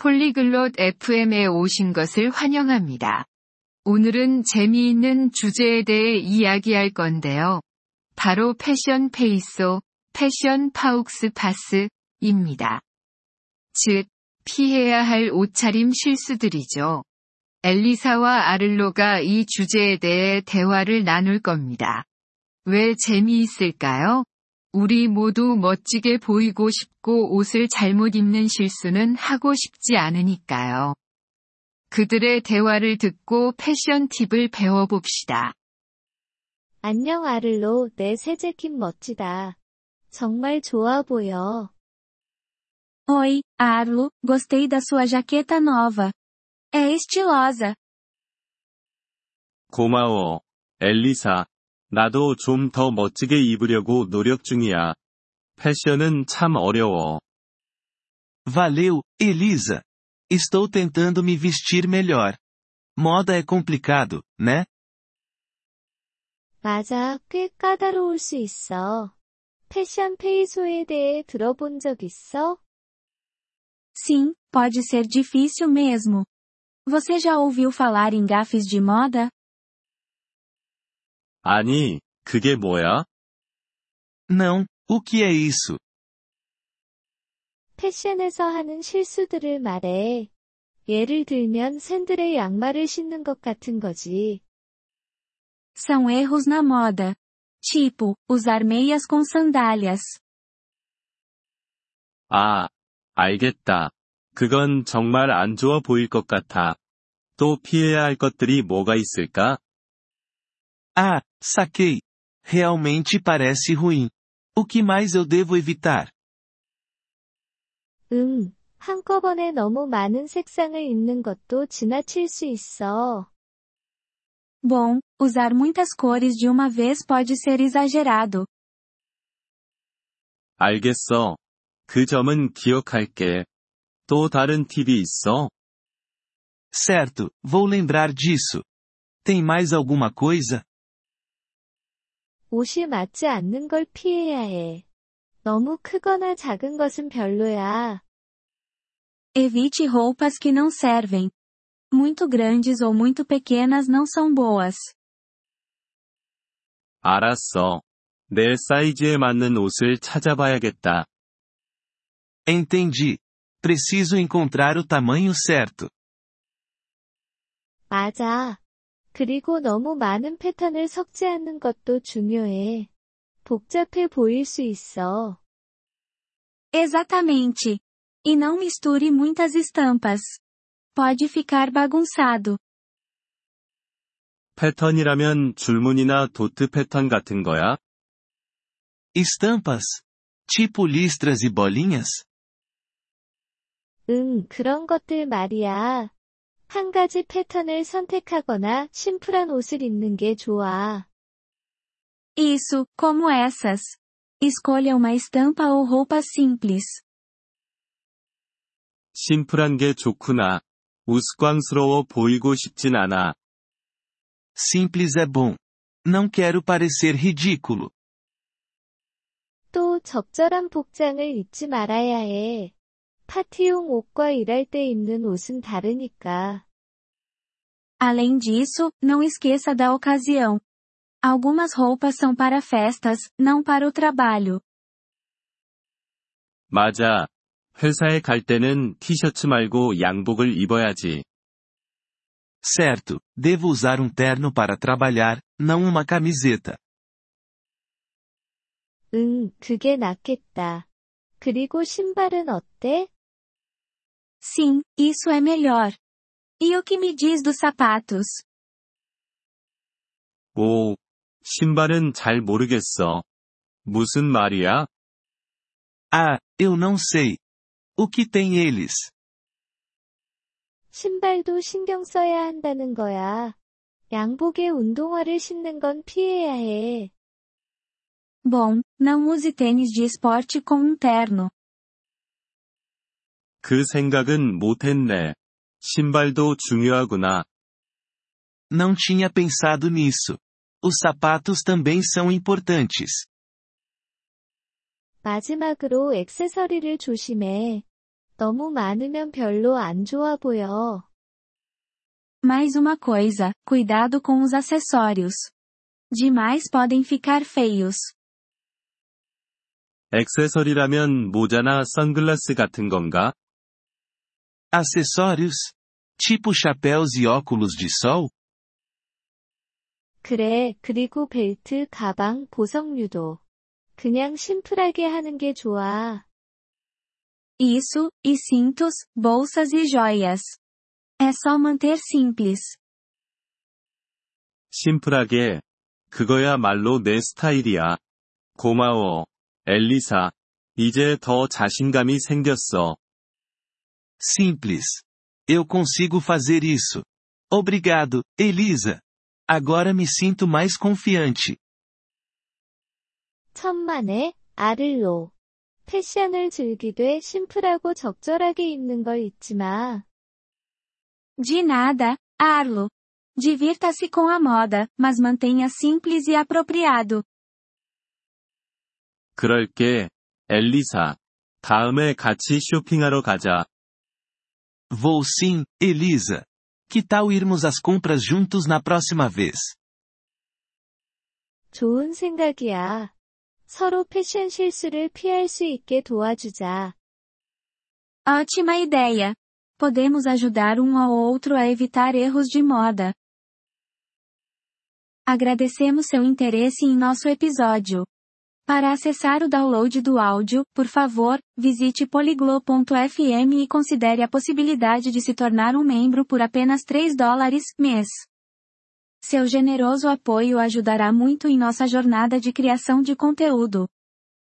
폴리글롯 FM에 오신 것을 환영합니다. 오늘은 재미있는 주제에 대해 이야기할 건데요. 바로 패션 페이소, 패션 파욱스 파스입니다. 즉, 피해야 할 옷차림 실수들이죠. 엘리사와 아를로가 이 주제에 대해 대화를 나눌 겁니다. 왜 재미있을까요? 우리 모두 멋지게 보이고 싶고 옷을 잘못 입는 실수는 하고 싶지 않으니까요. 그들의 대화를 듣고 패션 팁을 배워봅시다. 안녕 아를로, 내 새 재킷 멋지다. 정말 좋아 보여. Oi, Arlo, gostei da sua jaqueta nova. É estilosa. 고마워, 엘리사. 나도 좀 더 멋지게 입으려고 노력 중이야. 패션은 참 어려워. Valeu, Elisa. Estou tentando me vestir melhor. Moda é complicado, né? 맞아, 꽤 까다로울 수 있어. 패션 페이소에 대해 들어본 적 있어? Sim, pode ser difícil mesmo. Você já ouviu falar em gafes de moda? 아니, 그게 뭐야? Não, o que é isso? 패션에서 하는 실수들을 말해. 예를 들면 샌들에 양말을 신는 것 같은 거지. São erros na moda. Tipo, usar meias com sandálias. 아, 알겠다. 그건 정말 안 좋아 보일 것 같아. 또 피해야 할 것들이 뭐가 있을까? Ah, saquei. Realmente parece ruim. O que mais eu devo evitar? 응, 한꺼번에 너무 많은 색상을 입는 것도 지나칠 수 있어. Bom, usar muitas cores de uma vez pode ser exagerado. 알겠어. 그 점은 기억할게. 또 다른 팁이 있어? Certo, vou lembrar disso. Tem mais alguma coisa? 옷이 맞지 않는 걸 피해야 해. 너무 크거나 작은 것은 별로야. Evite roupas que não servem. Muito grandes ou muito pequenas não são boas. 알았어. 내 사이즈에 맞는 옷을 찾아봐야겠다. Entendi. Preciso encontrar o tamanho certo. 맞아. 그리고 너무 많은 패턴을 섞지 않는 것도 중요해. 복잡해 보일 수 있어. Exatamente. E não misture muitas estampas. Pode ficar bagunçado. 패턴이라면 줄무늬나 도트 패턴 같은 거야? Estampas? Tipo listras e bolinhas? 응, 그런 것들 말이야. 한 가지 패턴을 선택하거나 심플한 옷을 입는 게 좋아. Isso, como essas. Escolha uma estampa ou roupa simples. 심플한 게 좋구나. 우스꽝스러워 보이고 싶진 않아. Simples é bom. Não quero parecer ridículo. 또 적절한 복장을 잊지 말아야 해. 파티용 옷과 일할 때 입는 옷은 다르니까. Além disso, não esqueça da ocasião. Algumas roupas são para festas, não para o trabalho. 맞아. 회사에 갈 때는 티셔츠 말고 양복을 입어야지. Certo, devo usar um terno para trabalhar, não uma camiseta. 응, 그게 낫겠다. 그리고 신발은 어때? Sim, isso é melhor. E o que me diz dos sapatos? 오, 신발은 잘 모르겠어. 무슨 말이야? Ah, eu não sei. O que tem eles? 신발도 신경 써야 한다는 거야. 양복에 운동화를 신는 건 피해야 해. Bom, não use tênis de esporte com um terno. 그 생각은 못했네. 신발도 중요하구나. Não tinha pensado nisso. Os sapatos também são importantes. 마지막으로 액세서리를 조심해. 너무 많으면 별로 안 좋아 보여. Mais uma coisa, cuidado com os acessórios. Demais podem ficar feios. 액세서리라면 모자나 선글라스 같은 건가? Acessórios? Tipo chapéus e óculos de sol? 그래, 그리고 벨트, 가방, 보석류도. 그냥 심플하게 하는 게 좋아. Isso, e cintos, bolsas e joias. É só manter simples. 심플하게. 그거야말로 내 스타일이야. 고마워. 엘리사. 이제 더 자신감이 생겼어. Simples. Eu consigo fazer isso. Obrigado, Elisa. Agora me sinto mais confiante. 천만에, 아를로. 패션을 즐기되 심플하고 적절하게 입는 걸 잊지 마. De nada, Arlo. Divirta-se com a moda, mas mantenha simples e apropriado. 그럴게. 엘리사. 다음에 같이 쇼핑하러 가자. Vou sim, Elisa. Que tal irmos às compras juntos na próxima vez? 좋은 생각이야. 서로 패션 실수를 피할 수 있게 도와주자. Ótima ideia. Podemos ajudar um ao outro a evitar erros de moda. Agradecemos seu interesse em nosso episódio. Para acessar o download do áudio, por favor, visite poliglo.fm e considere a possibilidade de se tornar um membro por apenas 3 dólares mês. Seu generoso apoio ajudará muito em nossa jornada de criação de conteúdo.